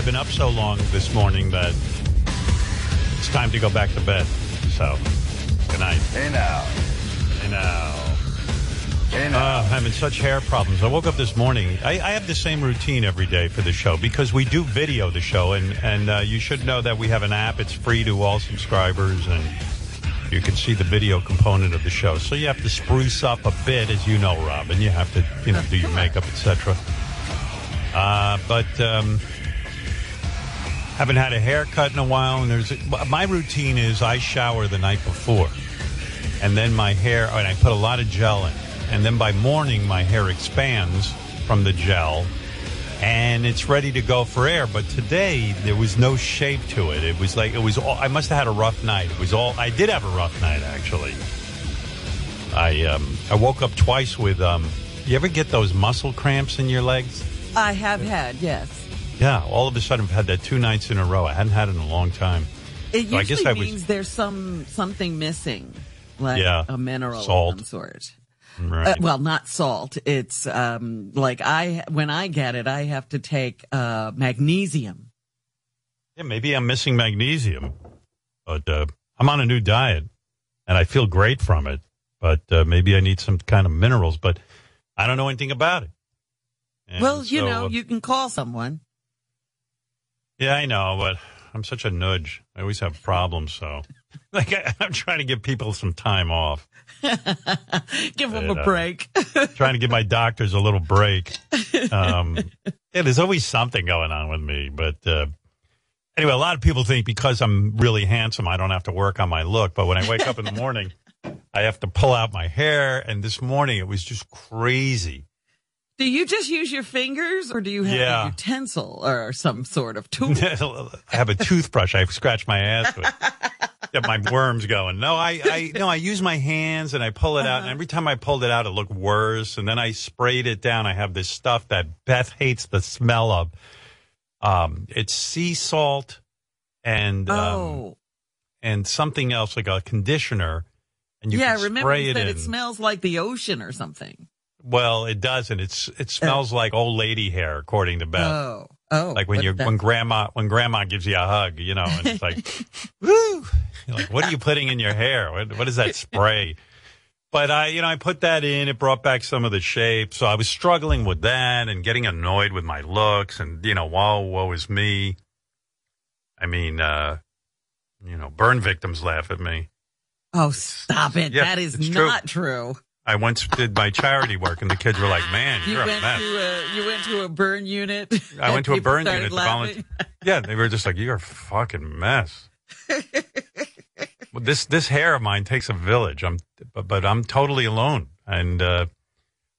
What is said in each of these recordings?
I've been up so long this morning that it's time to go back to bed. So, good night. Hey now. Hey now. Hey Uh, now. I'm having such hair problems. I woke up this morning. I, I have the same routine every day for the show because we do video the show, and and uh, you should know that we have an app. It's free to all subscribers, and you can see the video component of the show. So you have to spruce up a bit, as you know, Robin. You have to you know do your makeup, etc. Uh, but um, haven't had a haircut in a while, and there's my routine is I shower the night before and then my hair, and I put a lot of gel in. And then by morning, my hair expands from the gel and it's ready to go for air. But today, there was no shape to it. It was like, it was all, I must have had a rough night. It was all, I did have a rough night, actually. I, um, I woke up twice with, um, you ever get those muscle cramps in your legs? I have had, yes. Yeah, all of a sudden I've had that two nights in a row. I hadn't had it in a long time. It So I usually guess I was- means there's some something missing, like Yeah, a mineral salt. of some sort. Right. Uh, well, not salt. It's um, like I when I get it, I have to take uh, magnesium. Yeah, maybe I'm missing magnesium, but uh, I'm on a new diet and I feel great from it. But uh, maybe I need some kind of minerals, but I don't know anything about it. And well, you so, know, uh, you can call someone. Yeah, I know, but I'm such a nudge. I always have problems, so like I, I'm trying to give people some time off, Give them Yeah. a break. trying to give my doctors a little break. Um, yeah, there's always something going on with me, but. Uh, Anyway, a lot of people think because I'm really handsome, I don't have to work on my look. But when I wake up in the morning, I have to pull out my hair. And this morning, it was just crazy. Do you just use your fingers, or do you have Yeah. a utensil or some sort of tool? I have a toothbrush I scratch my ass with. Get my worms going. No, I, I, no, I use my hands and I pull it out. And every time I pulled it out, it looked worse. And then I sprayed it down. I have this stuff that Beth hates the smell of. Um, it's sea salt and, um, oh, and something else like a conditioner. And you yeah. can Remember spray it said in. it smells like the ocean or something. Well, it doesn't. It's, it smells like old lady hair, according to Beth. Oh, oh. like when you when grandma when grandma gives you a hug, you know, and it's like, woo, You're like what are you putting in your hair? What, what is that spray? But I, you know, I put that in. It brought back some of the shape. So I was struggling with that and getting annoyed with my looks, and you know, whoa, woe is me. I mean, uh, you know, burn victims laugh at me. Oh, stop it. Yeah, that is true. not true. I once did my charity work, and the kids were like, "Man, You you're a mess." to a you went to a burn unit. I went to a burn unit to laughing? volunteer. Yeah, they were just like, "You're a fucking mess." This this hair of mine takes a village. I'm, but, but I'm totally alone, and uh,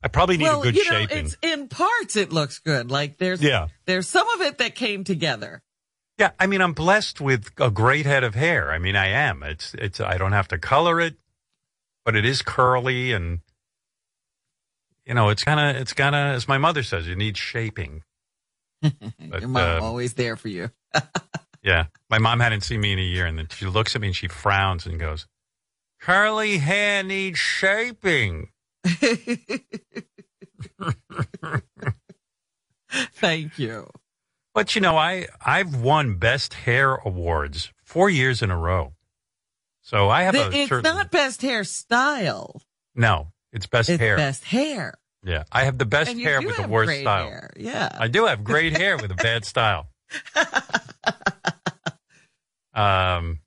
I probably need well, a good you know, shaping. it's in parts it looks good. Like there's Yeah. there's some of it that came together. Yeah, I mean, I'm blessed with a great head of hair. I mean, I am. It's it's. I don't have to color it, but it is curly, and you know, it's kind of it's kind of as my mother says, you need shaping. But, Your mom uh, always there for you. Yeah. My mom hadn't seen me in a year, and then she looks at me and she frowns and goes, Curly hair needs shaping. Thank you. But you know, I, I've won best hair awards four years in a row. So I have The- a it's certain, not best hairstyle. no, it's best It's hair. best hair. Yeah. I have the best hair with the worst style. hair. Yeah. I do have great hair with a bad style. Um,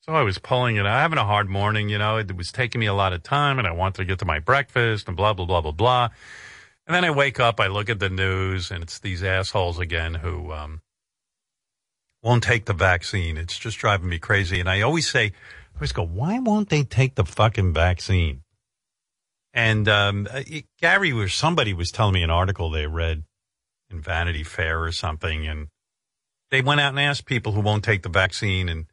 so I was pulling it. I'm having a hard morning, you know. It was taking me a lot of time, and I wanted to get to my breakfast and blah blah blah blah blah. And then I wake up, I look at the news, and it's these assholes again who um, won't take the vaccine. It's just driving me crazy. And I always say, I always go, why won't they take the fucking vaccine? And um, uh, Gary or somebody was telling me an article they read in Vanity Fair or something, and they went out and asked people who won't take the vaccine, and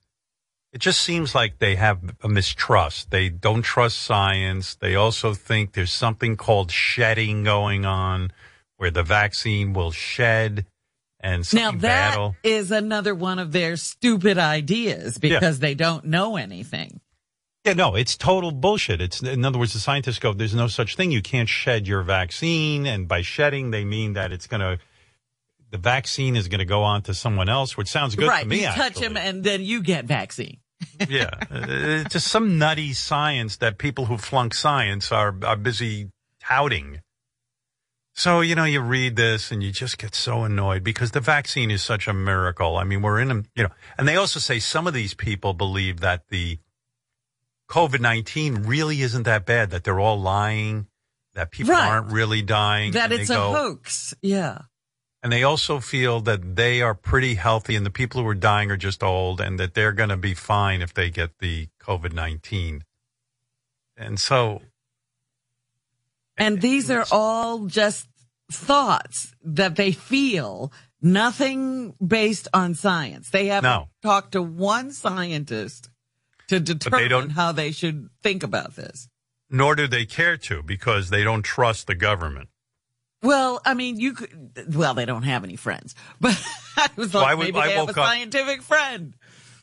it just seems like they have a mistrust. They don't trust science. They also think there's something called shedding going on, where the vaccine will shed, and Now that will- is another one of their stupid ideas because they don't know anything. Yeah, no, it's total bullshit. It's in other words, the scientists go, "There's no such thing. You can't shed your vaccine," and by shedding, they mean that it's going to the vaccine is going to go on to someone else, which sounds good right. to me. you touch actually. him and then you get vaccine. yeah, uh, it's just some nutty science that people who flunk science are are busy touting. So you know, you read this and you just get so annoyed because the vaccine is such a miracle. I mean, we're in a you know, and they also say some of these people believe that the COVID nineteen really isn't that bad. That they're all lying. That people Right. aren't really dying. That it's a go- hoax. Yeah. and they also feel that they are pretty healthy and the people who are dying are just old and that they're going to be fine if they get the COVID 19. And so, And these are all just thoughts that they feel, nothing based on science. They haven't No. talked to one scientist to determine don't- how they should think about this. nor do they care to because they don't trust the government. Well, I mean, you could, well, they don't have any friends, but I was Well, like, I maybe I they have a woke up- scientific friend.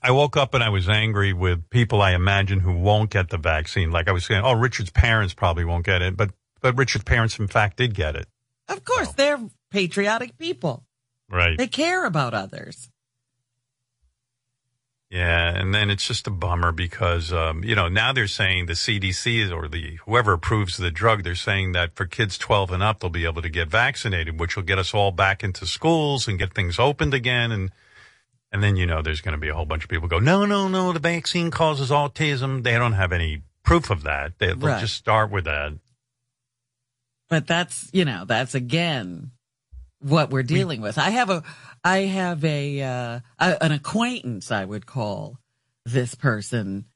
I woke up and I was angry with people I imagine who won't get the vaccine. Like I was saying, oh, Richard's parents probably won't get it, but, but Richard's parents, in fact, did get it. Of course, they're patriotic people. Right. They care about others. Yeah, and then it's just a bummer because um, you know now they're saying the CDC or the whoever approves the drug, they're saying that for kids 12 and up, they'll be able to get vaccinated, which will get us all back into schools and get things opened again. And and then you know there's going to be a whole bunch of people go, no, no, no, the vaccine causes autism. They don't have any proof of that. They, they'll Right. just start with that. But that's, you know, that's again what we're dealing with. I have a, I have a, uh, a an acquaintance, I would call this person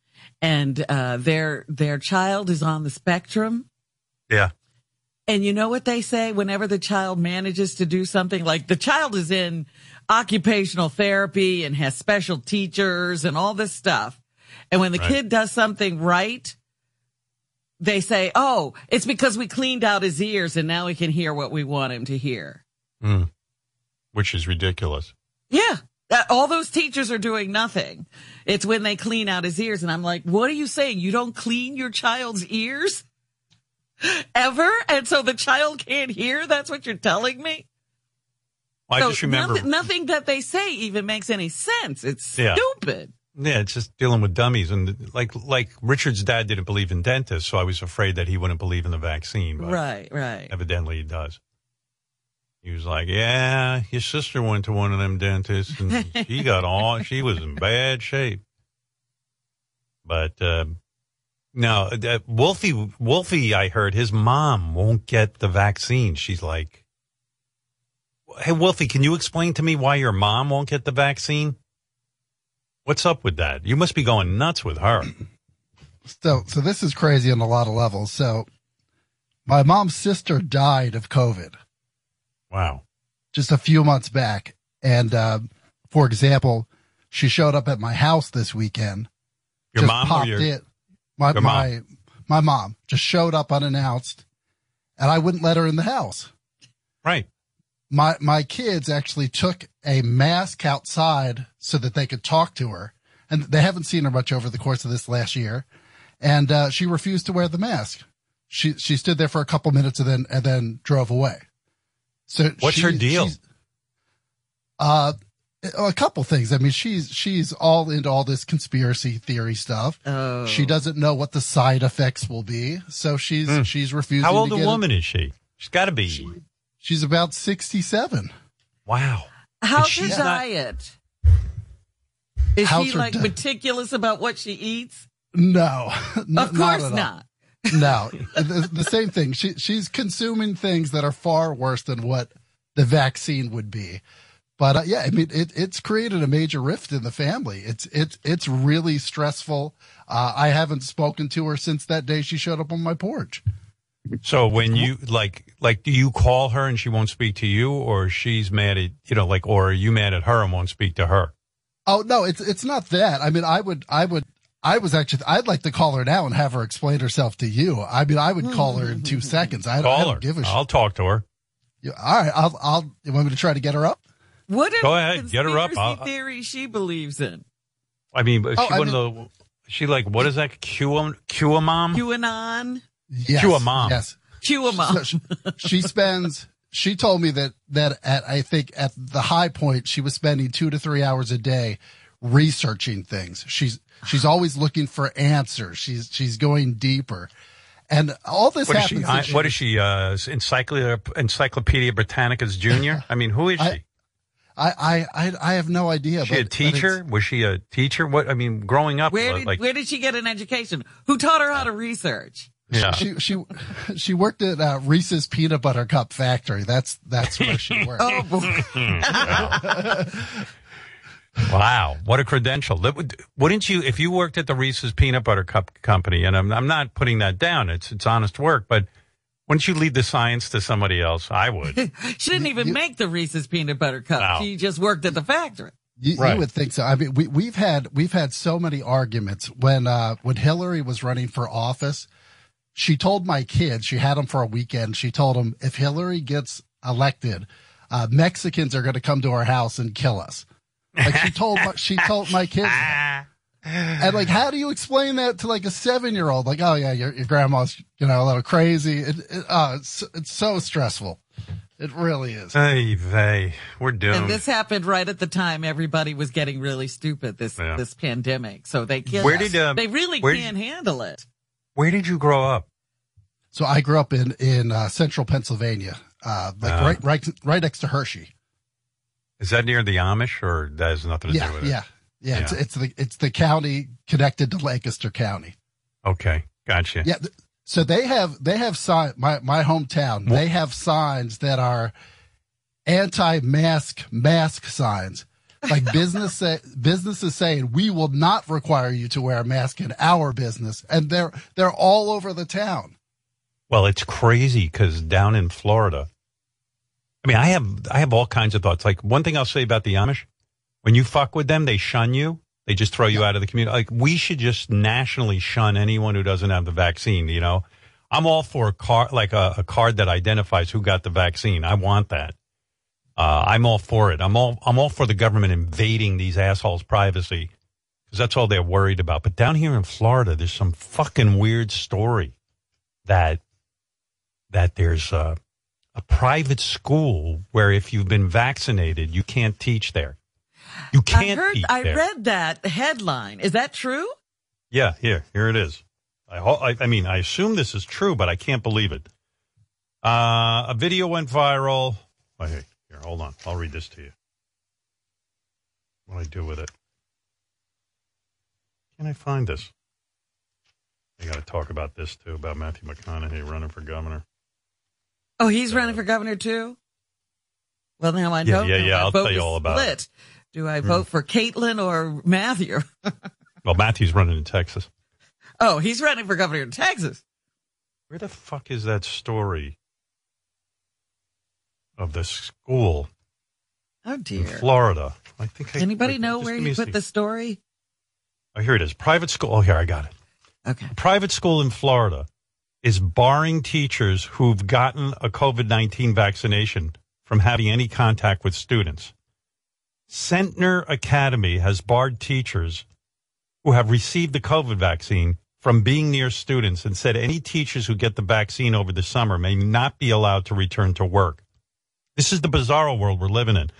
and, uh, their, their child is on the spectrum. Yeah, And you know what they say whenever the child manages to do something like the child is in occupational therapy and has special teachers and all this stuff. And when the Right. kid does something right, they say, Oh, it's because we cleaned out his ears and now he can hear what we want him to hear. Mm. which is ridiculous. Yeah. All those teachers are doing nothing. It's when they clean out his ears. And I'm like, what are you saying? You don't clean your child's ears ever? And so the child can't hear? That's what you're telling me? I So just remember. Nothing, nothing that they say even makes any sense. It's Yeah. stupid. Yeah, it's just dealing with dummies, and like like Richard's dad didn't believe in dentists, so I was afraid that he wouldn't believe in the vaccine. But Right, right. Evidently, he does. He was like, "Yeah, your sister went to one of them dentists, and she got all. She was in bad shape." But uh, no, uh, Wolfie, Wolfie, I heard his mom won't get the vaccine. She's like, "Hey, Wolfie, can you explain to me why your mom won't get the vaccine?" What's up with that? You must be going nuts with her. So, so this is crazy on a lot of levels. So, my mom's sister died of COVID Wow. just a few months back. And, uh, for example, she showed up at my house this weekend. Your just mom or popped your in. My, your mom? my, my mom just showed up unannounced and I wouldn't let her in the house. right? My, my kids actually took a mask outside so that they could talk to her. And they haven't seen her much over the course of this last year. And, uh, she refused to wear the mask. She, she stood there for a couple minutes and then, and then drove away. So What's her deal? Uh, a couple things. I mean, she's, she's all into all this conspiracy theory stuff. Oh. She doesn't know what the side effects will be. So she's, she's refusing. How old to a get it. woman is she? She's got to be. She's about 67. Wow. How's she's her not- diet? Is How's she like di- meticulous about what she eats? No, n- Of course at not. No, the, the same thing. She she's consuming things that are far worse than what the vaccine would be. But uh, yeah, I mean, it, it's created a major rift in the family. It's it's it's really stressful. Uh, I haven't spoken to her since that day she showed up on my porch. So when you like, like, do you call her and she won't speak to you, or she's mad at you know, like, or are you mad at her and won't speak to her? Oh no, it's it's not that. I mean, I would I would I was actually I'd like to call her now and have her explain herself to you. I mean, I would call her in two hmm. seconds. I, I Call don't her. give a shit. I'll talk to her. Yeah, All right, I'll I'll. You want me to try to get her up? What are Go ahead, get her up. conspiracy I'll- theories she believes in? I mean, is Oh, she I one of the? She like what is that? Q QAnon? QAnon? Yes. Cue a mom. Yes. QAnon. So she, she spends she told me that that at I think at the high point she was spending two to three hours a day researching things. She's she's always looking for answers. She's she's going deeper. And all this What is happens. she? that I- what is she? Uh, Encyclopedia, Encyclopedia Britannica's junior? I mean, who is she? I- I, I, I, I have no idea. Is she a but- but it's- teacher? Was she a teacher? What I mean, growing up, Where did like where did she get an education? Who taught her how to research? Yeah. She she she worked at uh, Reese's peanut butter cup factory. That's that's where she worked. Oh, boy. Wow, what a credential! That would- Wouldn't you, if you worked at the Reese's Peanut Butter Cup Company, and I'm, I'm not putting that down, it's it's honest work, but wouldn't you leave the science to somebody else? I would. she didn't even you- make the Reese's peanut butter cup. No. She just worked at the factory. You, Right. you would think so. I mean, we, we've had we've had so many arguments when uh, when Hillary was running for office. She told my kids she had them for a weekend. She told them if Hillary gets elected, uh, Mexicans are going to come to our house and kill us. Like she told my, she told my kids, that. and like how do you explain that to like a seven year old? Like, oh yeah, your, your grandma's you know a little crazy. It, it, uh, it's it's so stressful. It really is. Hey, they, we're doomed. And this happened right at the time everybody was getting really stupid this Yeah. this pandemic. So they killed Where us. did, um, they really can't handle it. Where did you grow up? So I grew up in in uh, central Pennsylvania, uh, like Ah. right right right next to Hershey. Is that near the Amish, or that has nothing to do Yeah, with it? yeah, yeah. It's it's the it's the county connected to Lancaster County. Okay, gotcha. Yeah. th- So they have they have sign my my hometown. They have signs that are anti-mask mask signs. Like business say, businesses saying we will not require you to wear a mask in our business, and they're they're all over the town. Well, it's crazy because down in Florida, I mean, I have I have all kinds of thoughts. Like one thing I'll say about the Amish, when you fuck with them, they shun you. They just throw you out of the community. Like we should just nationally shun anyone who doesn't have the vaccine. You know, I'm all for a card, like a, a card that identifies who got the vaccine. I want that. Uh, I'm all for it. I'm all I'm all for the government invading these assholes' privacy because that's all they're worried about. But down here in Florida, there's some fucking weird story that that there's a, a private school where if you've been vaccinated, you can't teach there. You I can't heard teach I read that headline. Is that true? Yeah, here, here it is. I, ho- I, I mean, I assume this is true, but I can't believe it. Uh, a video went viral. Oh, hey, here, hold on. I'll read this to you. What do I do with it? Can I find this? I got to talk about this too, about Matthew McConaughey running for governor. Oh, he's uh, running for governor too. Well, now I Yeah, don't yeah, know. yeah, My I'll tell you all about it. Do I hmm. vote for Caitlyn or Matthew? Well, Matthew's running in Texas. oh, he's running for governor in Texas. Where the fuck is that story of the school Oh in dear. Florida? I think. I, Anybody know where you put the story? Oh, here it is. Private school. Oh, here I got it. Okay. A private school in Florida is barring teachers who've gotten a COVID nineteen vaccination from having any contact with students. Centner Academy has barred teachers who have received the COVID vaccine from being near students and said any teachers who get the vaccine over the summer may not be allowed to return to work. This is the bizarro world we're living in.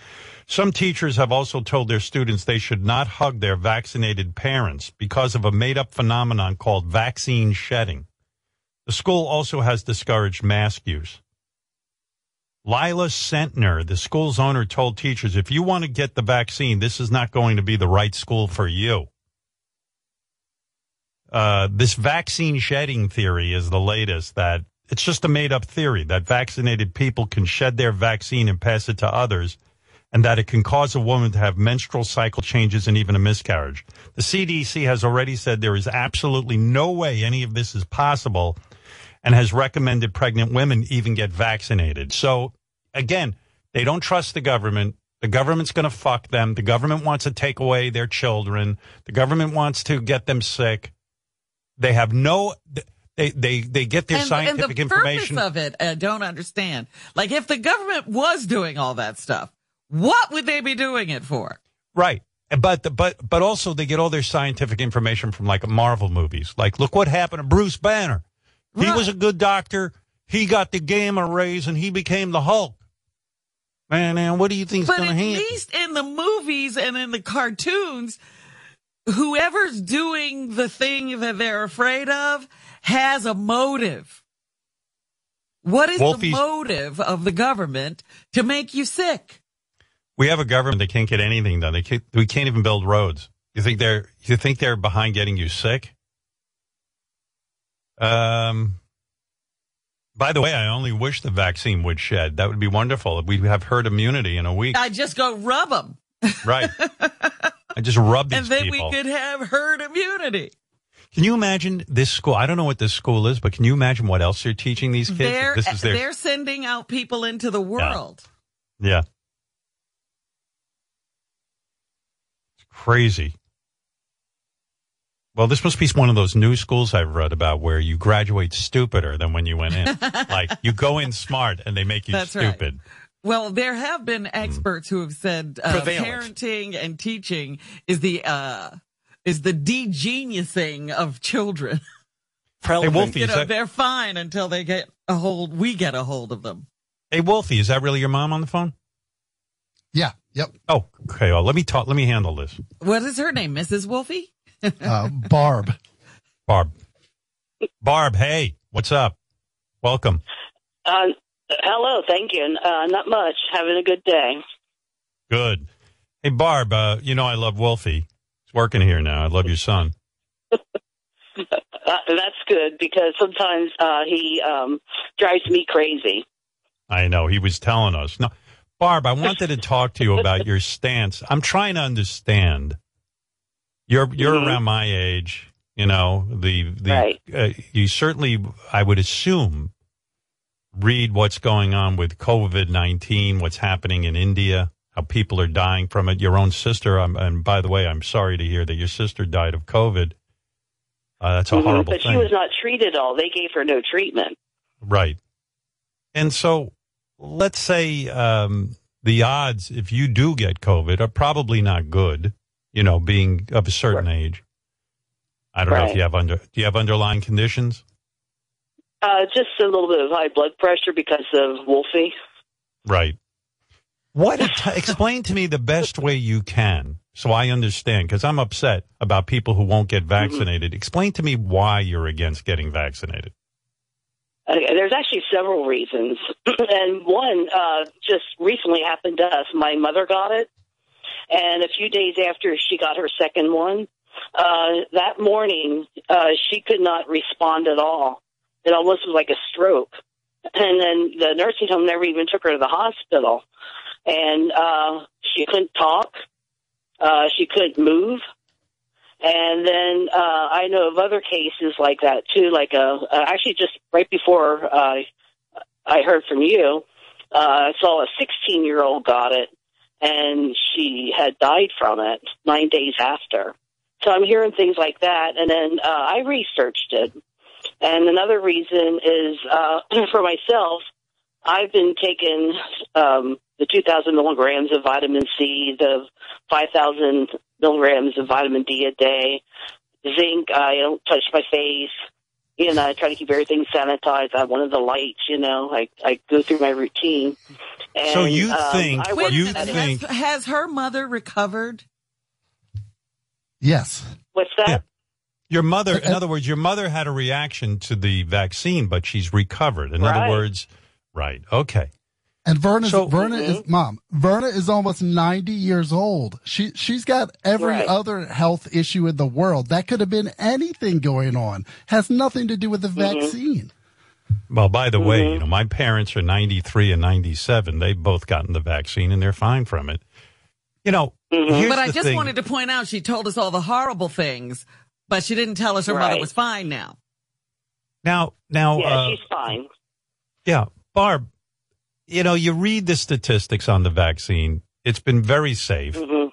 Some teachers have also told their students they should not hug their vaccinated parents because of a made up phenomenon called vaccine shedding. The school also has discouraged mask use. Lila Centner, the school's owner, told teachers if you want to get the vaccine, this is not going to be the right school for you. Uh, this vaccine shedding theory is the latest that it's just a made up theory that vaccinated people can shed their vaccine and pass it to others and that it can cause a woman to have menstrual cycle changes and even a miscarriage. The CDC has already said there is absolutely no way any of this is possible and has recommended pregnant women even get vaccinated. So again, they don't trust the government. The government's going to fuck them. The government wants to take away their children. The government wants to get them sick. They have no, they, they, they get their and, scientific and the information. of it, I don't understand. Like, if the government was doing all that stuff, what would they be doing it for? Right. But but but also they get all their scientific information from like Marvel movies. Like, look what happened to Bruce Banner. He Right. was a good doctor. He got the gamma rays and he became the Hulk. Man, man, what do you think's going to happen? at least in the movies and in the cartoons, whoever's doing the thing that they're afraid of has a motive. What is the motive of the government to make you sick? We have a government that can't get anything done. They can't, we can't even build roads. You think they're you think they're behind getting you sick? Um. By the way, I only wish the vaccine would shed. That would be wonderful. We'd have herd immunity in a week. I just go rub them, right. I just rub these and then people. we could have herd immunity. Can you imagine this school? I don't know what this school is, but can you imagine what else they're teaching these kids? They're this is their they're sending out people into the world. yeah. It's crazy. Well, this must be one of those new schools I've read about where you graduate stupider than when you went in. like you go in smart and they make you That's right. stupid. Well, there have been experts who have said uh, parenting and teaching is the uh, is the de-geniusing of children. Hey, Wolfie, you know, that, they're fine until they get a hold. We get a hold of them. hey, Wolfie, is that really your mom on the phone? Yeah. Yep. Oh, okay. Well, let me talk. Let me handle this. What is her name, Mrs. Wolfie? Uh, Barb. Barb. Barb, hey, what's up? Welcome. Uh, hello, thank you. Uh, not much. Having a good day. Good. Hey, Barb, uh, you know I love Wolfie. Working here now. I love your son. Uh, that's good because sometimes uh, he um, drives me crazy. I know. He was telling us. No, Barb, I wanted to talk to you about your stance. I'm trying to understand. You're you're Mhm. around my age, you know. The the Right. uh, you certainly, I would assume, read what's going on with COVID nineteen, what's happening in India, how people are dying from it. Your own sister, um, and by the way, I'm sorry to hear that your sister died of COVID. Uh, that's a Mhm. horrible but thing. But she was not treated at all. They gave her no treatment. Right. And so let's say um, the odds, if you do get COVID, are probably not good, you know, being of a certain age. I don't know if you have under do you have underlying conditions? Uh, just a little bit of high blood pressure because of Wolfie. Right. What t- explain to me the best way you can so I understand because I'm upset about people who won't get vaccinated. Explain to me why you're against getting vaccinated. Uh, there's actually several reasons, and one uh, just recently happened to us. My mother got it, and a few days after she got her second one, uh, that morning uh, she could not respond at all. It almost was like a stroke, and then the nursing home never even took her to the hospital, and uh, she couldn't talk, uh, she couldn't move. And then uh, I know of other cases like that too. Like uh, uh, actually, just right before uh, I heard from you, uh, I saw a 16 year old got it, and she had died from it nine days after. So I'm hearing things like that, and then uh, I researched it. And another reason is uh, for myself. I've been taking um, the 2,000 milligrams of vitamin C, the 5,000 milligrams of vitamin D a day, zinc. I don't touch my face. You know, I try to keep everything sanitized. I have one of the lights. You know, I I go through my routine. And, So you um, think- I Wait you minute. at it. think- has, has her mother recovered? Yes. What's that? Yeah. Your mother, in Uh, other words, your mother had a reaction to the vaccine, but she's recovered. In other words, right. Okay. And Verna, So- Verna is mom. Verna is almost ninety years old. She she's got every Right. other health issue in the world. That could have been anything going on. Has nothing to do with the Mm-hmm. vaccine. Well, by the way, Mm-hmm. you know, my parents are 93 and 97. They've both gotten the vaccine and they're fine from it. You know, Mm-hmm. here's But I the just thing. wanted to point out she told us all the horrible things, but she didn't tell us her mother was fine now. now, now, Yeah, uh, she's fine. yeah, Barb, you know, you read the statistics on the vaccine. It's been very safe. hmm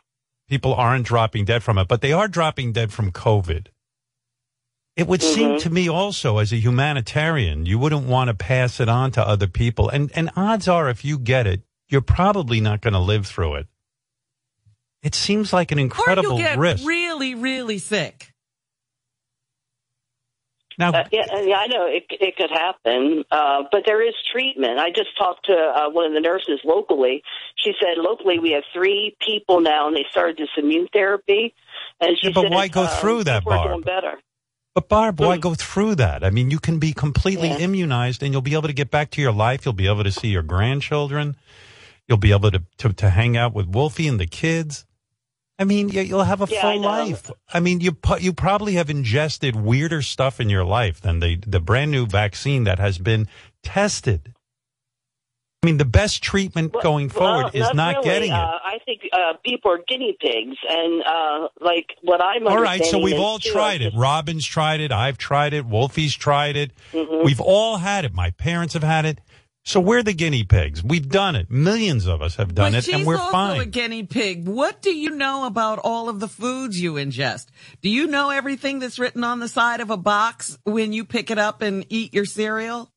People aren't dropping dead from it, but they are dropping dead from COVID. It would seem Mhm. to me also as a humanitarian, you wouldn't want to pass it on to other people. And, and odds are if you get it, you're probably not going to live through it. It seems like an Or incredible you get risk. really, really sick. Now, Uh, yeah, yeah, I know it, it could happen, uh, but there is treatment. I just talked to uh, one of the nurses locally. She said locally we have three people now, and they started this immune therapy. And she Yeah, but said, why go uh, through that, Barb? doing better. But Barb, why Mm. go through that? I mean, you can be completely Yeah. immunized and you'll be able to get back to your life. You'll be able to see your grandchildren. You'll be able to, to, to hang out with Wolfie and the kids. I mean, you- you'll have a Yeah, full know. life. I mean, you you probably have ingested weirder stuff in your life than the, the brand new vaccine that has been tested. I mean, the best treatment Well, going forward well, is not really. getting it. Uh, I think uh, people are guinea pigs, and uh, like what I'm. All right, so we've all tried it. Robin's tried it. I've tried it. Wolfie's tried it. Mhm. We've all had it. My parents have had it. So we're the guinea pigs. We've done it. Millions of us have done but it, she's and we're also fine. a guinea pig. What do you know about all of the foods you ingest? Do you know everything that's written on the side of a box when you pick it up and eat your cereal?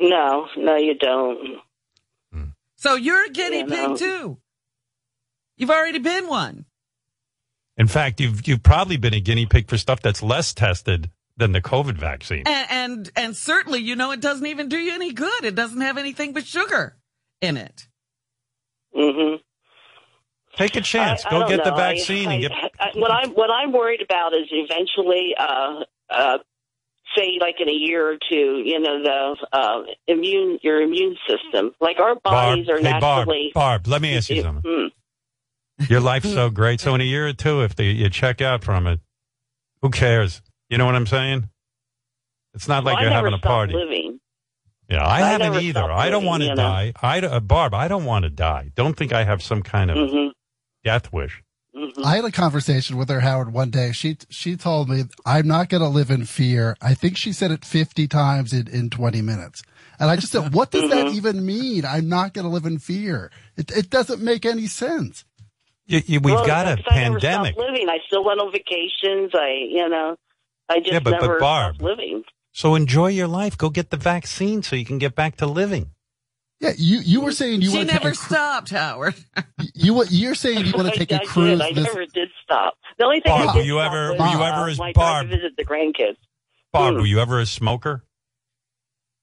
No, no, you don't. So you're a guinea Yeah, pig no. too. You've already been one. In fact, you've you've probably been a guinea pig for stuff that's less tested than the COVID vaccine. And, and and certainly you know it doesn't even do you any good. It doesn't have anything but sugar in it. hmm Take a chance. I- I Go don't get the know. I- vaccine I, and get. I, what I'm what I'm worried about is eventually, uh, uh, say, like in a year or two, you know, the uh, immune your immune system, like our Barb, bodies are hey naturally. Barb, let me ask you something. Mm. Your life's so great. So in a year or two, if they, you check out from it, who cares? You know what I'm saying? It's not like you're I never having a party. Living. Yeah, I, I haven't never either. stopped I don't want to you know. die. I, uh, Barb, I don't want to die. Don't think I have some kind of hmm death wish. hmm I had a conversation with her, Howard, one day. She she told me I'm not going to live in fear. I think she said it 50 times in, in 20 minutes. And I just said, what does that Mhm. even mean? I'm not going to live in fear. It, it doesn't make any sense. You, you, we've Well, got a because I pandemic. living. I still went on vacations. I, you know, I just Yeah, but- but Barb- living. So enjoy your life. Go get the vaccine so you can get back to living. Yeah, you you were saying you she want to never take a, cru- stopped, Howard. you wa- you're saying you want to take I, a I cruise Did. I this never did stop. The only thing Barb, I did were you ever- was, were you uh, ever as my Barb? drive to visit the grandkids. Barb, Hmm. were you ever a smoker?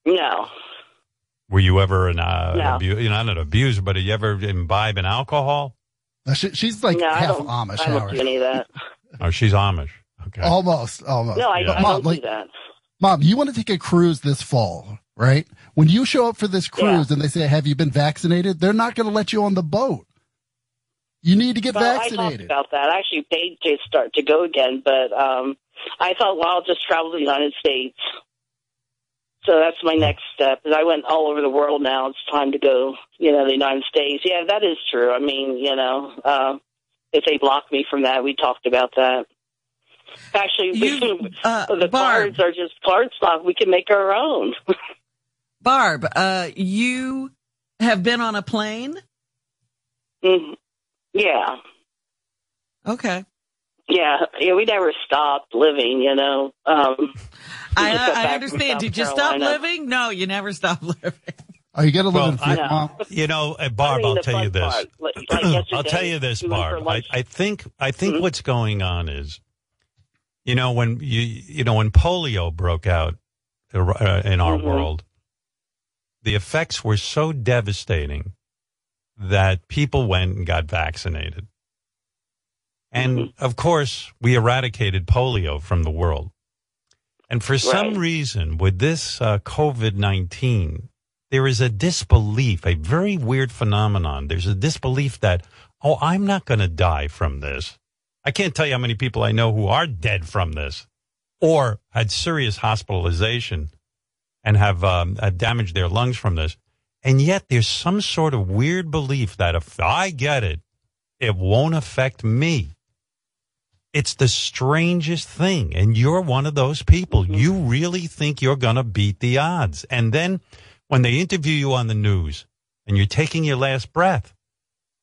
No, Were you ever an, uh, No. an abu- you know, not an abuser, but did you ever imbibe in alcohol? Uh, she, she's like no, I half don't. Amish, I don't Howard. do any of that. Oh, she's Amish. Okay. Almost, almost. No, I, Yeah. I Mom, don't like, do that. Mom, you want to take a cruise this fall, right? When you show up for this cruise Yeah. and they say, "Have you been vaccinated?" They're not going to let you on the boat. You need to get Well, I vaccinated. about that. I actually paid to start to go again, but um, I thought, well, I'll just travel to the United States. So that's my next step. Because I went all over the world now. It's time to go, you know, the United States. Yeah, that is true. I mean, you know, uh, if they block me from that, we talked about that. Actually, You, uh, the Barb, cards are just card stock. We can make our own. Barb, uh, you have been on a plane. Mhm. yeah. Okay. Yeah, yeah, we never stopped living, you know. Um, I, just I understand. Did you stop living? No, you never stopped living. Are you going to live Well, I- fear, You know, uh, Barb, I mean, I'll tell you this. part, like- like I'll tell you this, we went for Barb. I. I think I think Mhm. what's going on is, you know, when you you know when polio broke out uh, in our Mhm. world, the effects were so devastating that people went and got vaccinated, and Mhm. of course we eradicated polio from the world. And for some reason, with this uh, COVID nineteen, there is a disbelief, a very weird phenomenon. There's a disbelief that, oh, I'm not going to die from this. I can't tell you how many people I know who are dead from this or had serious hospitalization and have, um, have damaged their lungs from this. And yet there's some sort of weird belief that if I get it, it won't affect me. It's the strangest thing. And you're one of those people. Mhm. You really think you're going to beat the odds. And then when they interview you on the news and you're taking your last breath,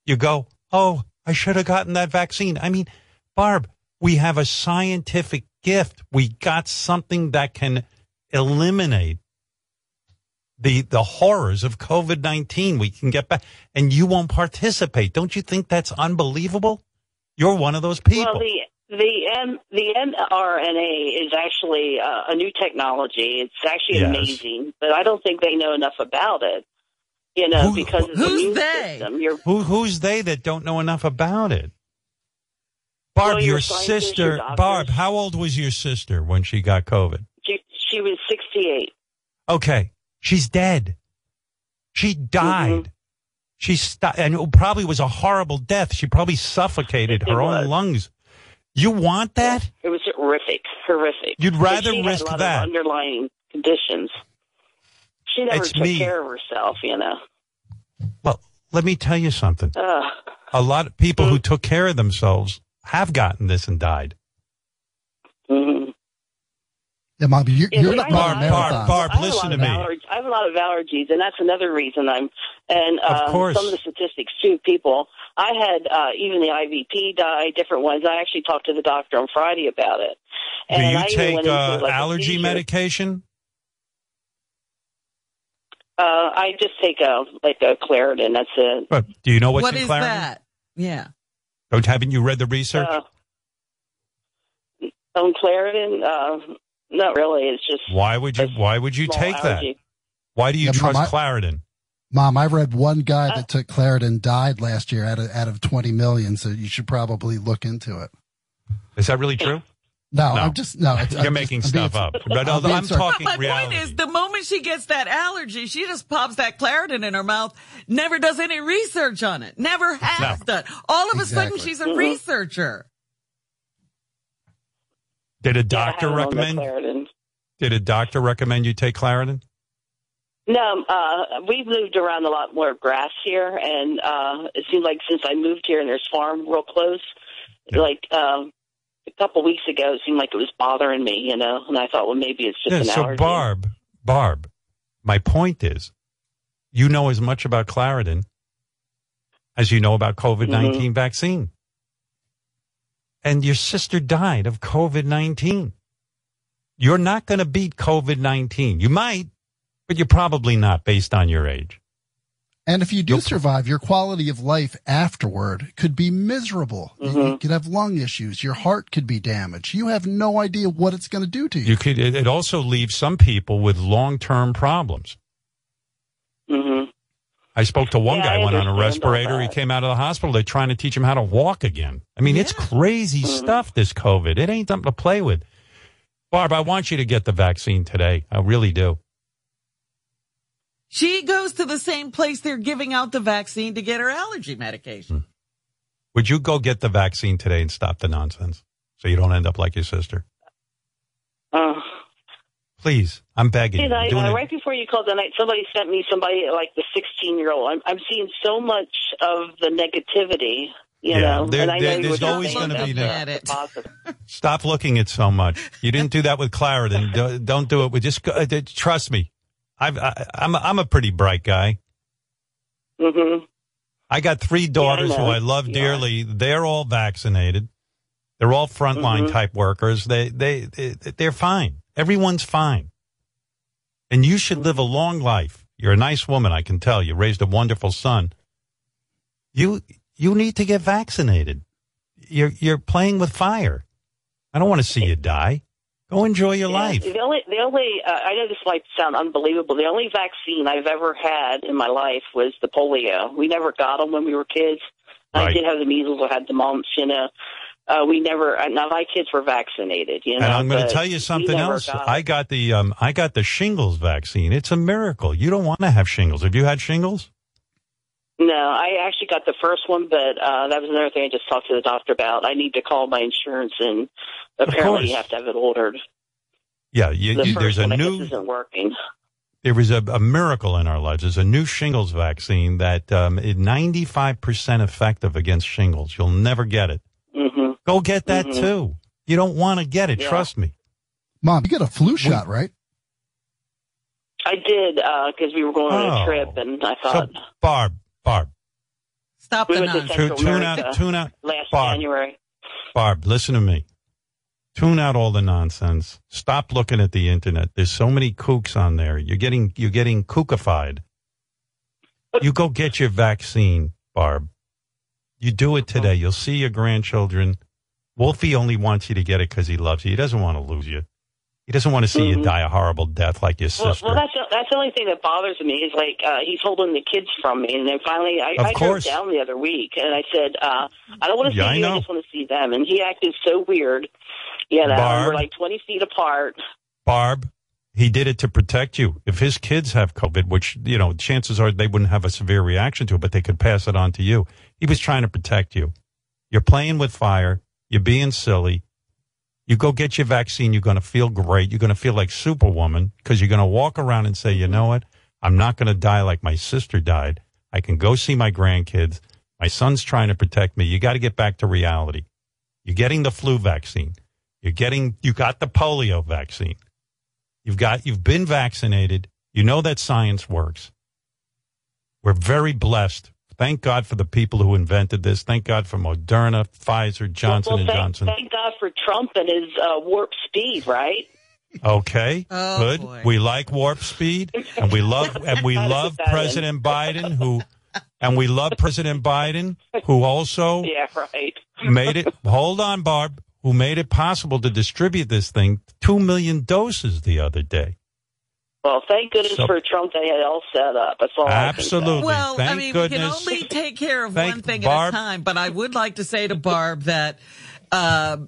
you go, Oh, I should have gotten that vaccine. I mean, Barb, we have a scientific gift. We got something that can eliminate the the horrors of COVID nineteen. We can get back, and you won't participate. Don't you think that's unbelievable? You're one of those people. Well, the The M, the mRNA is actually uh, a new technology. It's actually Yes. amazing, but I don't think they know enough about it. You know, Who- because it's who's a new they? system. You're Who who's they that don't know enough about it? Barb, your sister. Barb, how old was your sister when she got COVID? she, she was 68. Okay, she's dead. She died. Mm-hmm. She st- and it probably was a horrible death. She probably suffocated It her own lungs. You want that? It was horrific, horrific. You'd rather risk had a lot that. Underlying conditions. She never It's took me. care of herself. You know. Well, let me tell you something. Uh, A lot of people who Mm. took care of themselves have gotten this and died. mhm. Yeah, mom, you're, Yeah, you're not I running have- Barb, marathons. Barb, I have a listen to me. allerg- I have a lot of allergies, and that's another reason I'm. And Of uh, course. some of the statistics too. People, I had uh, even the IVP die, different ones. I actually talked to the doctor on Friday about it. Do you I take went into, uh, like, allergy medication? Uh, I just take a like a Claritin. That's it. But do you know what's What in is Claritin? that? Yeah. Don't haven't you read the research? Uh, on Claritin, uh, not really. It's just why would you Why would you small take that? Why do you Yeah, trust Mom, I- Claritin? Mom, I read one guy Uh, that took Claritin died last year out of out of 20 million, so you should probably look into it. Is that really true? No, No. I'm just no. It's, You're I'm making just, I'm stuff being- up. But I'm being I'm sar- talking My reality. point is, the moment she gets that allergy, she just pops that Claritin in her mouth, never does any research on it, never has No. done. All of a sudden, she's a Mhm. researcher. Did a doctor have it on the recommend? Did a doctor recommend you take Claritin? No, uh, we've moved around a lot more grass here, and uh, it seems like since I moved here and there's farm real close, Yeah. like um, a couple weeks ago, it seemed like it was bothering me, you know. And I thought, well, maybe it's just Yeah, an so allergy. Barb, Barb, my point is, you know as much about Claritin as you know about COVID 19 Mm-hmm. vaccine. And your sister died of COVID 19. You're not going to beat COVID 19. You might, but you're probably not based on your age. And if you do You'll- survive, your quality of life afterward could be miserable. You- You could have lung issues. Your heart could be damaged. You have no idea what it's going to do to you. You could, it, it also leaves some people with long term problems. hmm I spoke to one Yeah, guy I went on a respirator. He came out of the hospital. They're trying to teach him how to walk again. I mean, it's Yeah. crazy Mhm. stuff, this COVID. It ain't something to play with. Barb, I want you to get the vaccine today. I really do. She goes to the same place they're giving out the vaccine to get her allergy medication. Would you go get the vaccine today and stop the nonsense so you don't end up like your sister? Uh, Please, I'm begging you. and I, I'm doing uh, it- right before you called tonight, somebody sent me somebody like the 16 year old. I'm, I'm seeing so much of the negativity, you Yeah, know. there- and I there- know you there's were always saying gonna be that. Stop looking at so much. You didn't do that with Claritin. Don't, don't do it with just uh, trust me. I've, I, I'm, a, I'm a pretty bright guy. hmm I got three daughters know. who I love Yeah. dearly. They're all vaccinated. They're all frontline Mhm. type workers. They, they, they, they're fine. Everyone's fine. And you should live a long life. You're a nice woman, I can tell. You raised a wonderful son. You, you need to get vaccinated. You're, you're playing with fire. I don't want to see you die. Go enjoy your Yeah, life. The only, the only, uh, I know this might sound unbelievable. The only vaccine I've ever had in my life was the polio. We never got them when we were kids. I did have the measles. I had the mumps. You know, uh, we never. Uh, now my kids were vaccinated. You know, And I'm going to tell you something else. got I got the um, I got the shingles vaccine. It's a miracle. You don't want to have shingles. Have you had shingles? No, I actually got the first one, but uh, that was another thing I just talked to the doctor about. I need to call my insurance, and apparently you have to have it ordered. Yeah, you, The you, first there's a one I guess new isn't working. there is a, a miracle in our lives. There's a new shingles vaccine that um, is 95% effective against shingles. You'll never get it. hmm Go get that Mhm. too. You don't want to get it. Yeah. Trust me. Mom, you get a flu shot, right? I did because we were going on Oh. a trip, and I So thought Barb, Barb, Stop We the went to nonsense. tu- tune out, tune out, last Barb. January. Barb, listen to me. Tune out all the nonsense. Stop looking at the internet. There's so many kooks on there. You're getting you're getting kookified. You go get your vaccine, Barb. You do it today. You'll see your grandchildren. Wolfie only wants you to get it because he loves you. He doesn't want to lose you. He doesn't want to see you Mhm. die a horrible death like your sister. well, that's the, that's the only thing that bothers me is like uh, he's holding the kids from me, and then finally I, Of I course. drove down the other week, and I said uh, I don't want to Yeah, see you, know. I just want to see them, and he acted so weird, you know. Barb. We're like twenty feet apart. Barb, he did it to protect you. If his kids have COVID, which, you know, chances are they wouldn't have a severe reaction to it, but they could pass it on to you. He was trying to protect you. You're playing with fire. You're being silly. You go get your vaccine. You're going to feel great. You're going to feel like Superwoman because you're going to walk around and say, you know what? I'm not going to die like my sister died. I can go see my grandkids. My son's trying to protect me. You got to get back to reality. You're getting the flu vaccine. You're getting, you got the polio vaccine. You've got, you've been vaccinated. You know that science works. We're very blessed. Thank God for the people who invented this. Thank God for Moderna, Pfizer, Johnson well, and thank, Johnson. Thank God for Trump and his uh, warp speed, right? Okay, Oh, good. boy. We like warp speed, and we love and we love put that. President Biden, who and we love President Biden, who also Yeah, right. made it. Hold on, Barb. Who made it possible to distribute this thing two million doses the other day? Well, thank goodness So- for Trump. They had it all set up. That's all. I Absolutely. can Well, I mean, goodness. we can only take care of one thing Barb. at a time. But I would like to say to Barb that uh,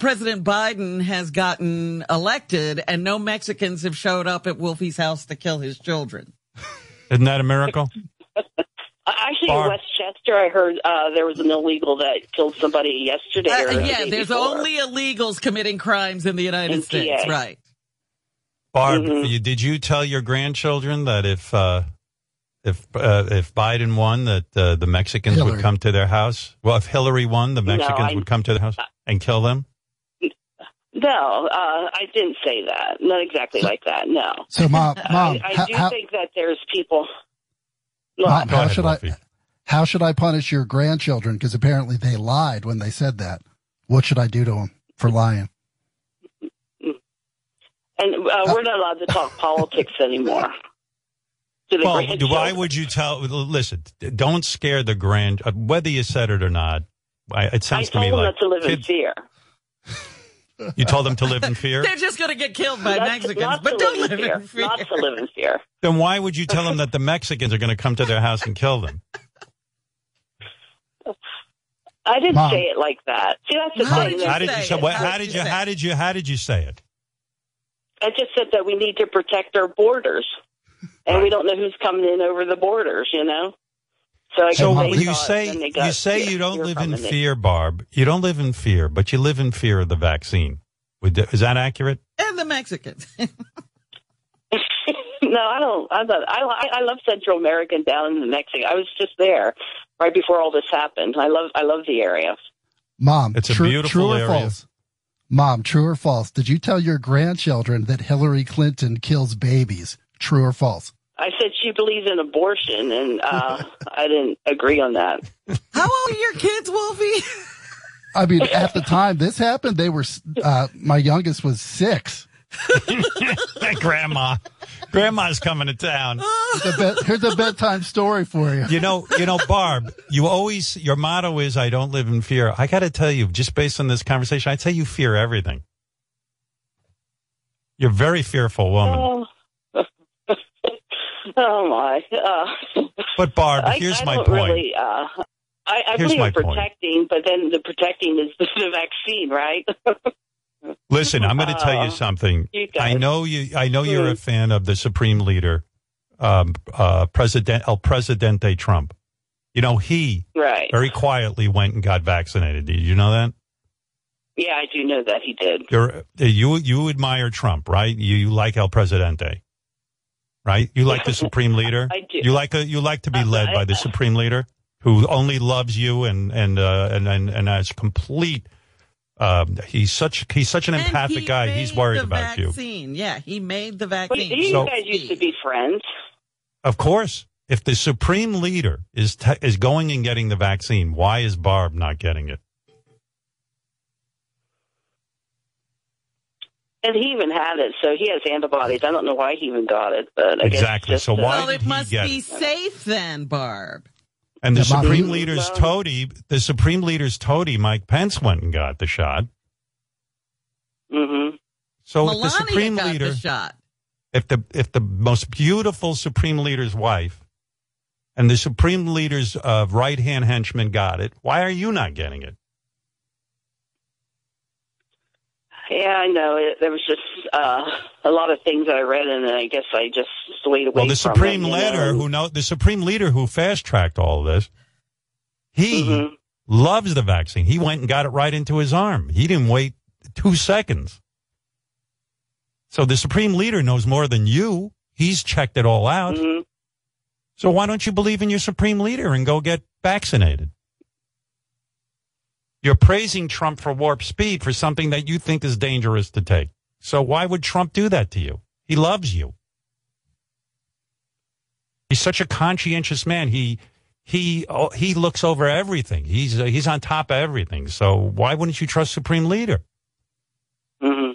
President Biden has gotten elected, and no Mexicans have showed up at Wolfie's house to kill his children. Isn't that a miracle? say. Uh, Actually, Barb. in Westchester, I heard uh, there was an illegal that killed somebody yesterday. Uh, the yeah, day there's before. only illegals committing crimes in the United In States, PA. right? Barb, Mhm. you, did you tell your grandchildren that if uh, if uh, if Biden won, that uh, the Mexicans would come to their house? Well, if Hillary won, the No, Mexicans I- would come to their house and kill them. No, uh, I didn't say that. Not exactly like that. No. So, mom, mom, I, I do how, think that there's people. Look, mom, how ahead, should Wolfie. I, how should I punish your grandchildren? Because apparently they lied when they said that. What should I do to them for lying? and uh, we're not allowed to talk politics anymore. Well, why would you tell? Listen, don't scare the grand. uh, Whether you said it or not, I, it I sounds to told me them like not to live in fear. You told them to live in fear. They're just going to get killed by Not, Mexicans, not but don't live live in fear. in fear. Not to live in fear. then why would you tell them that the Mexicans are going to come to their house and kill them? I didn't Mom. say it like that. See, that's the How thing. did you How did you? say So, it? what, How how did did you you? say How did you? How did you say it? I just said that we need to protect our borders, and Right. we don't know who's coming in over the borders. You know. So I So when you say got you say fear- you don't live in fear, Barb. You don't live in fear, but you live in fear of the vaccine. Is that accurate? And the Mexicans. no, I don't. I don't. I, I love Central America and down in Mexico. I was just there right before all this happened. I love. I love the area. Mom, It's a beautiful true or area. false? Mom, true or false? Did you tell your grandchildren that Hillary Clinton kills babies? True or false? I said she believes in abortion, and uh, I didn't agree on that. How old are your kids, Wolfie? I mean, at the time this happened, they were, uh, my youngest was six. Grandma, Grandma's coming to town. The bed, here's a bedtime story for you. You know, you know, Barb. You always your motto is "I don't live in fear." I got to tell you, just based on this conversation, I'd say you fear everything. You're a very fearful woman. Oh, oh my! Uh, But Barb, here's I my don't point. Really, uh, I, I Here's believe my in point. protecting, but then the protecting is the vaccine, right? Listen, I'm going to tell you Uh, something. you I know you. I know you're a Mm. fan of the supreme leader, um, uh, President El Presidente Trump. You know he right. very quietly went and got vaccinated. Did you know that? Yeah, I do know that he did. You're, you you admire Trump, right? You, you like El Presidente, right? You like the supreme leader. I do. You like a, you like to be led by the supreme leader who only loves you and and uh, and, and and has complete. Um, he's such he's such an And empathic he guy. He's worried the about you. Yeah, he made the But vaccine. you So- guys used to be friends. Of course, if the supreme leader is te- is going and getting the vaccine, why is Barb not getting it? And he even had it, so he has antibodies. I don't know why he even got it, but I guess Exactly. just, So why well, did it he must get be it? safe then, Barb. And the Yeah, Mom, Supreme you- Leader's No. toady, the Supreme Leader's toady, Mike Pence went and got the shot. Mm-hmm. So if the Supreme got Leader, the shot. if the if the most beautiful Supreme Leader's wife and the Supreme Leader's uh, right hand henchman got it, why are you not getting it? Yeah, I know. It, there was just uh, a lot of things that I read, and I guess I just swayed away Well, the from Supreme it, Leader know? who know the Supreme Leader who fast tracked all of this, he Mhm. loves the vaccine. He went and got it right into his arm. He didn't wait two seconds. So the Supreme Leader knows more than you. He's checked it all out. Mhm. So why don't you believe in your Supreme Leader and go get vaccinated? You're praising Trump for warp speed for something that you think is dangerous to take. So why would Trump do that to you? He loves you. He's such a conscientious man. He he oh, he looks over everything. He's uh, he's on top of everything. So why wouldn't you trust Supreme Leader? Mhm.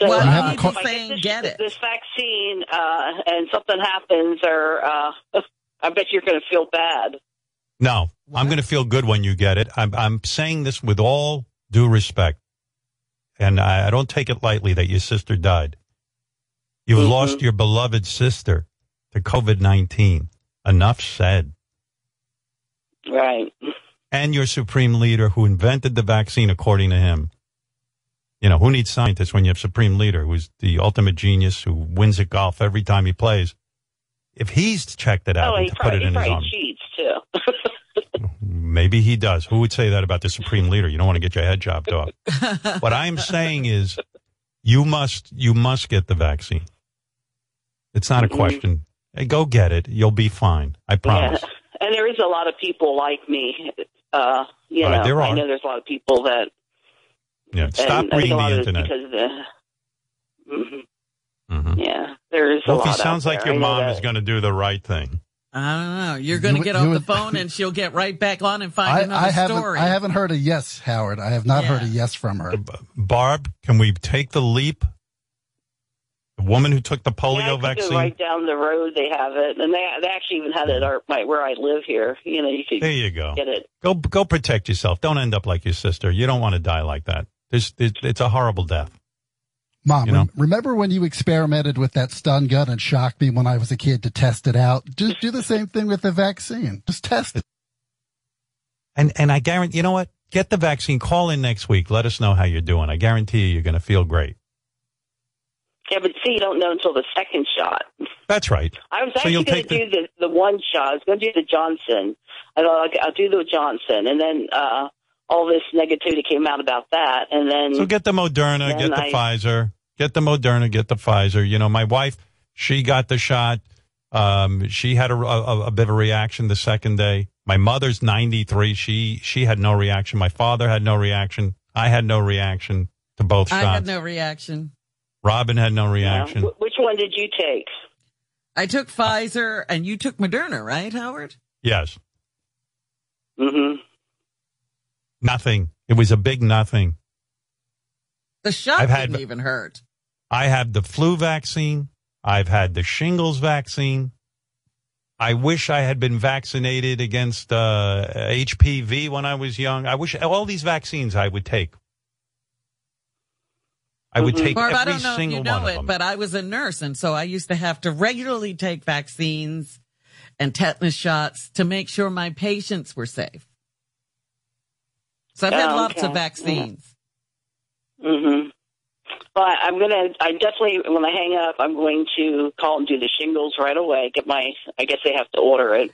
So, Well, You uh, haven't if caught- I saying this, get it. this vaccine uh, and something happens, or uh, I bet you're going to feel bad. No, I'm going to feel good when you get it. I'm, I'm saying this with all due respect. And I, I don't take it lightly that your sister died. You've Mhm. lost your beloved sister to COVID 19. Enough said. Right. And your supreme leader who invented the vaccine, according to him. You know, who needs scientists when you have supreme leader who's the ultimate genius who wins at golf every time he plays? If he's checked it out oh, and put probably, it in his arm. cheats. Maybe he does. Who would say that about the supreme leader? You don't want to get your head chopped off. what I'm saying is, you must you must get the vaccine. It's not a Mhm. question. Hey, go get it. You'll be fine. I promise. Yeah. And there is a lot of people like me. Uh, you Right, know, there I know there's a lot of people that. Yeah. Stop and I think reading the internet. because of the. Mhm. Mhm. Yeah, there is a Well, if lot. he sounds out like there. your I mom is going to do the right thing. I don't know. You're going You to get would- off you the phone and she'll get right back on and find I, another I haven't story. I haven't heard a yes, Howard. I have not Yeah. heard a yes from her. Barb, can we take the leap? The woman who took the polio could go vaccine. right down the road. They have it, and they they actually even had it our, my, where I live here. You know, you could There you go. get it. Go go protect yourself. Don't end up like your sister. You don't want to die like that. There's, there's, it's a horrible death. Mom, You know? rem- remember when you experimented with that stun gun and shocked me when I was a kid to test it out? Just do the same thing with the vaccine. Just test it. And and I guarantee, you know what? Get the vaccine. Call in next week. Let us know how you're doing. I guarantee you, you're going to feel great. Yeah, but see, you don't know until the second shot. That's right. I was actually you'll going to take do the the one shot. I was going to do the Johnson. I thought I'll, I'll do the Johnson, and then uh, all this negativity came out about that, and then So get the Moderna, Then get the I- Pfizer, get the Moderna, get the Pfizer. You know, my wife, she got the shot. Um, she had a, a, a bit of a reaction the second day. My mother's 93. She, she had no reaction. My father had no reaction. I had no reaction to both shots. I had no reaction. Robin had no reaction. Wh- which one did you take? I took Pfizer and you took Moderna, right, Howard? Yes. Mm-hmm. Nothing. It was a big nothing. The shot I've didn't even hurt. I have the flu vaccine. I've had the shingles vaccine. I wish I had been vaccinated against uh, HPV when I was young. I wish all these vaccines I would take. I would Mhm. take Barb, I every don't know if single you one know of it, them. but I was a nurse, and so I used to have to regularly take vaccines and tetanus shots to make sure my patients were safe. So I've had Oh, lots of vaccines. hmm Well, I, I'm gonna. I definitely when I hang up, I'm going to call and do the shingles right away. Get my. I guess they have to order it.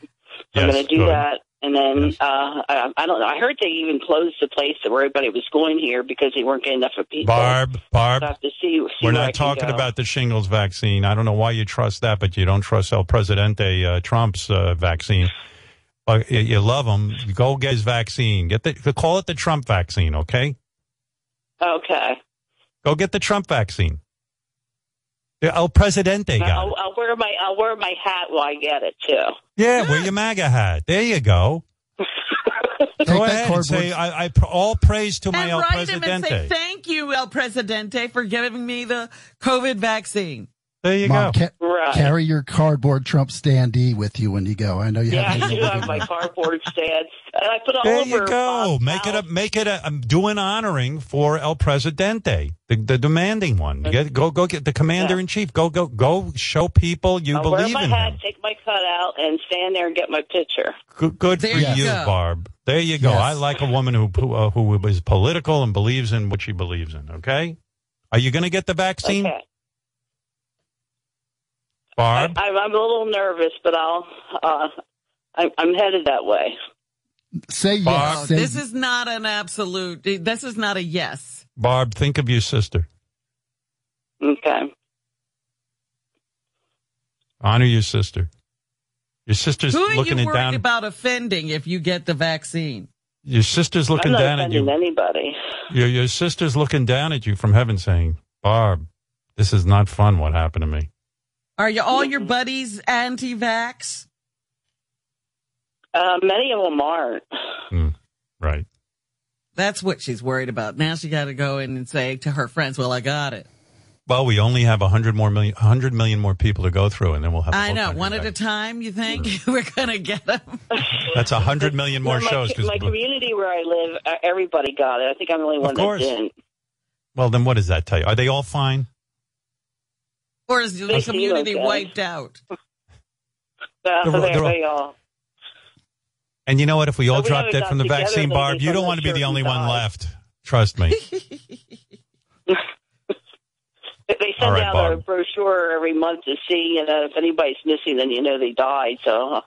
So I'm going to do good. that, and then Yes. uh, I, I don't know. I heard they even closed the place that where everybody was going here because they weren't getting enough of people. Barb, Barb, So I have to see. see we're not talking about the shingles vaccine. I don't know why you trust that, but you don't trust El Presidente uh, Trump's uh, vaccine. Uh, you, you love him. Go get his vaccine. Get the call it the Trump vaccine. Okay. Okay. Go get the Trump vaccine. The El Presidente got I'll. I'll wear my I'll wear my hat while I get it too. Yeah, wear your MAGA hat. There you go. Go ahead and say, I, I all praise to my and El write him and say, Presidente. thank you, El Presidente, for giving me the COVID vaccine. There you Mom, go. ca- Right. carry your cardboard Trump standee with you when you go. I know you Yeah, have. I a do have my cardboard stand, and I put all There over. you go. Bob's Make it a make it a um, do an honoring for El Presidente, the, the demanding one. Get, go go get the commander in chief. Go go go show people you I'll wear believe my in hat, him. take my cutout, and stand there and get my picture. Good, good for you you. Barb. There you go. Yes. I like a woman who who, uh, who is political and believes in what she believes in. Okay. Are you going to get the vaccine, Okay. Barb? I, I'm a little nervous, but I'll. Uh, I'm, I'm headed that way. Say yes. Barb. Say- this is not an absolute. This is not a yes. Barb, think of your sister. Okay. Honor your sister. Your sister's looking down. Who are looking you worried down. about offending if you get the vaccine? Your sister's I'm looking not down at offending you. anybody. Your, your sister's looking down at you from heaven saying, Barb, this is not fun what happened to me. Are you all your buddies anti-vax? Uh, many of them aren't. Hmm. Right. That's what she's worried about. Now she got to go in and say to her friends, "Well, I got it." Well, we only have a hundred more million, hundred million more people to go through, and then we'll have. I know, one at a time. You think we're gonna get them? That's a hundred million more Well, my, shows. co- my community where I live, uh, everybody got it. I think I'm the only one course. that didn't. well, then what does that tell you? Are they all fine? Or is the They community okay. wiped out? Uh, They're- there they're all- they all. And you know what? If we all But we dropped dead from the vaccine, Barb, you don't want to be the who only one left. Trust me. They they send right, out a brochure every month to see, you know, if anybody's missing, then you know they died. So uh,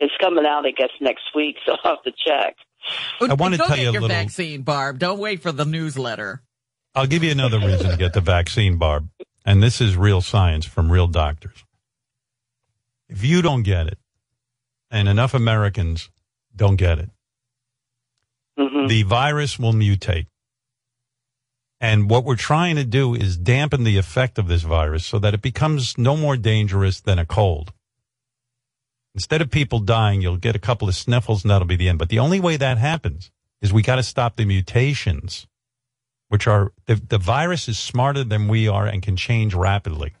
it's coming out, I guess, next week. So I'll have to check. I wanna tell get you a your little- vaccine, Barb. Don't wait for the newsletter. I'll give you another reason to get the vaccine, Barb. And this is real science from real doctors. If you don't get it, and enough Americans don't get it, hmm the virus will mutate. And what we're trying to do is dampen the effect of this virus so that it becomes no more dangerous than a cold. Instead of people dying, you'll get a couple of sniffles and that'll be the end. But the only way that happens is we got to stop the mutations, which are the, the virus is smarter than we are and can change rapidly.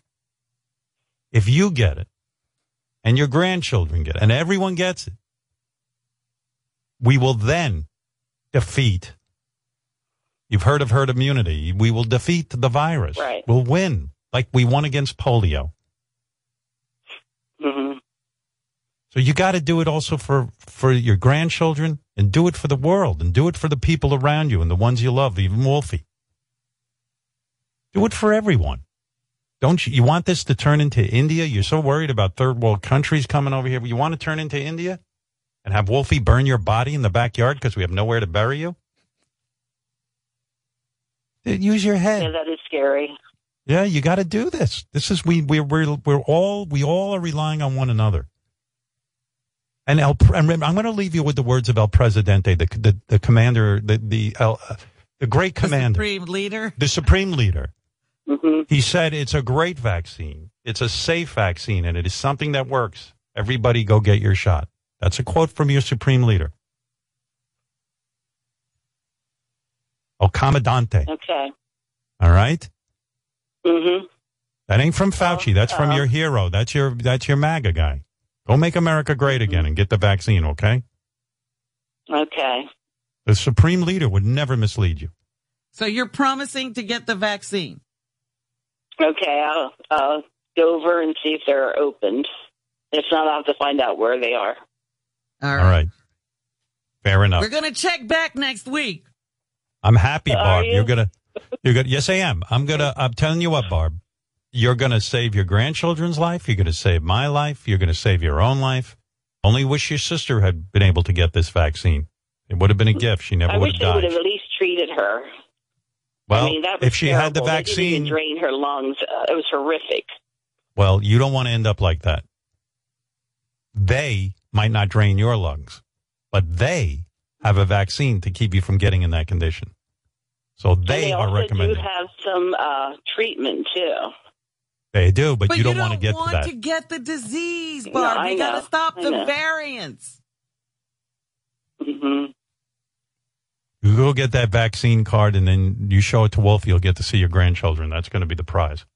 If you get it and your grandchildren get it and everyone gets it, we will then defeat. You've heard of herd immunity. We will defeat the virus. Right. We'll win like we won against polio. So you got to do it also for, for your grandchildren and do it for the world and do it for the people around you and the ones you love, even Wolfie. Do it for everyone. Don't you? You want this to turn into India? You're so worried about third world countries coming over here. You want to turn into India and have Wolfie burn your body in the backyard because we have nowhere to bury you? Then Use your head. Yeah, that is scary. Yeah, you got to do this. This is we we we're we're all we all are relying on one another. And El, and remember, I'm going to leave you with the words of El Presidente, the the, the commander, the the El, uh, the great The commander, supreme leader. the supreme leader. hmm He said it's a great vaccine. It's a safe vaccine, and it is something that works. Everybody, go get your shot. That's a quote from your supreme leader, El Commandante. Okay. All right. Mm-hmm. That ain't from Fauci. That's from your hero. That's your that's your MAGA guy. Go make America great mm-hmm. again and get the vaccine, okay? Okay. The supreme leader would never mislead you. So you're promising to get the vaccine. Okay. I'll, I'll go over and see if they're opened. If not, I'll have to find out where they are. All All right. right. Fair enough. We're gonna check back next week. I'm happy, Are Barb. you? You're gonna you're gonna yes I am. I'm gonna I'm telling you what, Barb. You're gonna save your grandchildren's life, you're gonna save my life, you're gonna save your own life. Only wish your sister had been able to get this vaccine. It would have been a gift. She never I would wish have they would died. have at least treated her. Well, I mean, if she had the terrible. They didn't vaccine, drain her lungs. Uh, it was horrific. Well, you don't want to end up like that. They might not drain your lungs, but they have a vaccine to keep you from getting in that condition. So they, they are also recommending. do have some uh, treatment too. They do, but, But you don't, want to get want to that. to get the disease, No, Barb. I you gotta stop I the know. variants. hmm You go get that vaccine card and then you show it to Wolf, you'll get to see your grandchildren. That's going to be the prize.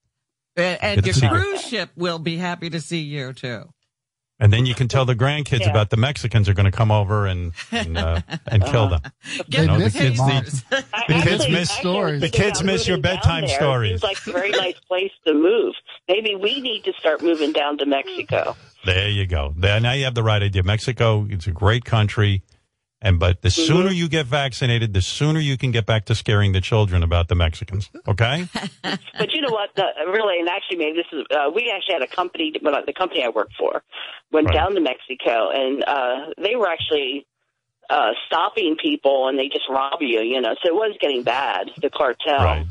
And, and your to you. cruise ship will be happy to see you too. And then you can tell the grandkids Yeah. about the Mexicans are going to come over and and, uh, and kill them. Get know, the kids it, Mom. pictures. I- The kids miss- stories. The kids miss your bedtime stories. It's like a very nice place to move. Maybe we need to start moving down to Mexico. There you go. There, now you have the right idea. Mexico, it's a great country. And but the sooner you get vaccinated, the sooner you can get back to scaring the children about the Mexicans. Okay? But you know what? The, really, and actually, maybe this is. Uh, we actually had a company, well, the company I worked for, went Right. down to Mexico, and uh, they were actually uh, stopping people, and they just rob you. You know, so it was getting bad. The cartel. Right.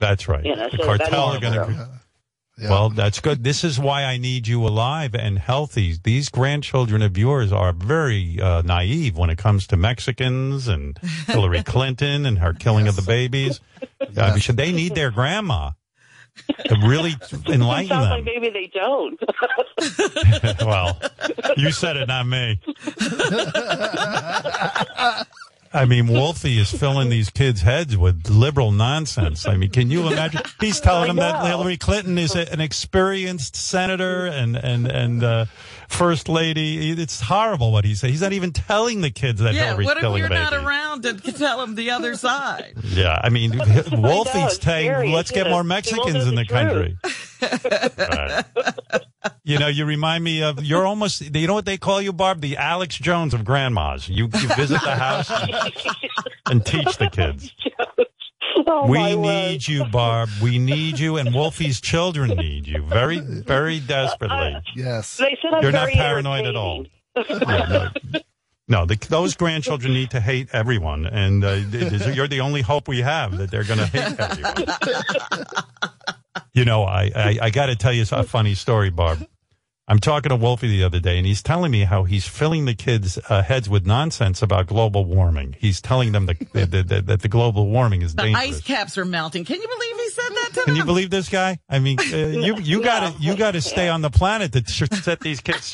That's right. You know, the so cartel are going to. Yeah. Well, that's good. This is why I need you alive and healthy. These grandchildren of yours are very uh, naive when it comes to Mexicans and Hillary Clinton and her killing of the babies. I mean, should they need their grandma to really enlighten Sounds like them? maybe they don't. well, you said it, not me. I mean, Wolfie is filling these kids' heads with liberal nonsense. I mean, can you imagine? He's telling them that. Hillary Clinton is a, an experienced senator and and and uh, first lady. It's horrible what he said. He's not even telling the kids that Yeah, Hillary's what if killing you're not around to tell them the other side? Yeah, I mean, Wolfie's saying, let's get more Mexicans in the the country. Right. You know, you remind me of, you're almost, you know what they call you, Barb? The Alex Jones of grandmas. You, you visit the house and teach the kids. oh, We my word. need you, Barb. We need you, and Wolfie's children need you very, very desperately. yes. They said I'm You're not very paranoid at all. Yeah, no, no the, those grandchildren need to hate everyone, and uh, th- th- you're the only hope we have that they're going to hate everyone. you know, I, I, I got to tell you a funny story, Barb. I'm talking to Wolfie the other day, and he's telling me how he's filling the kids' uh, heads with nonsense about global warming. He's telling them the, the, the, that the global warming is The dangerous. ice caps are melting. Can you believe he said that to Can them? Can you believe this guy? I mean, uh, you you got to you got to stay on the planet to set these kids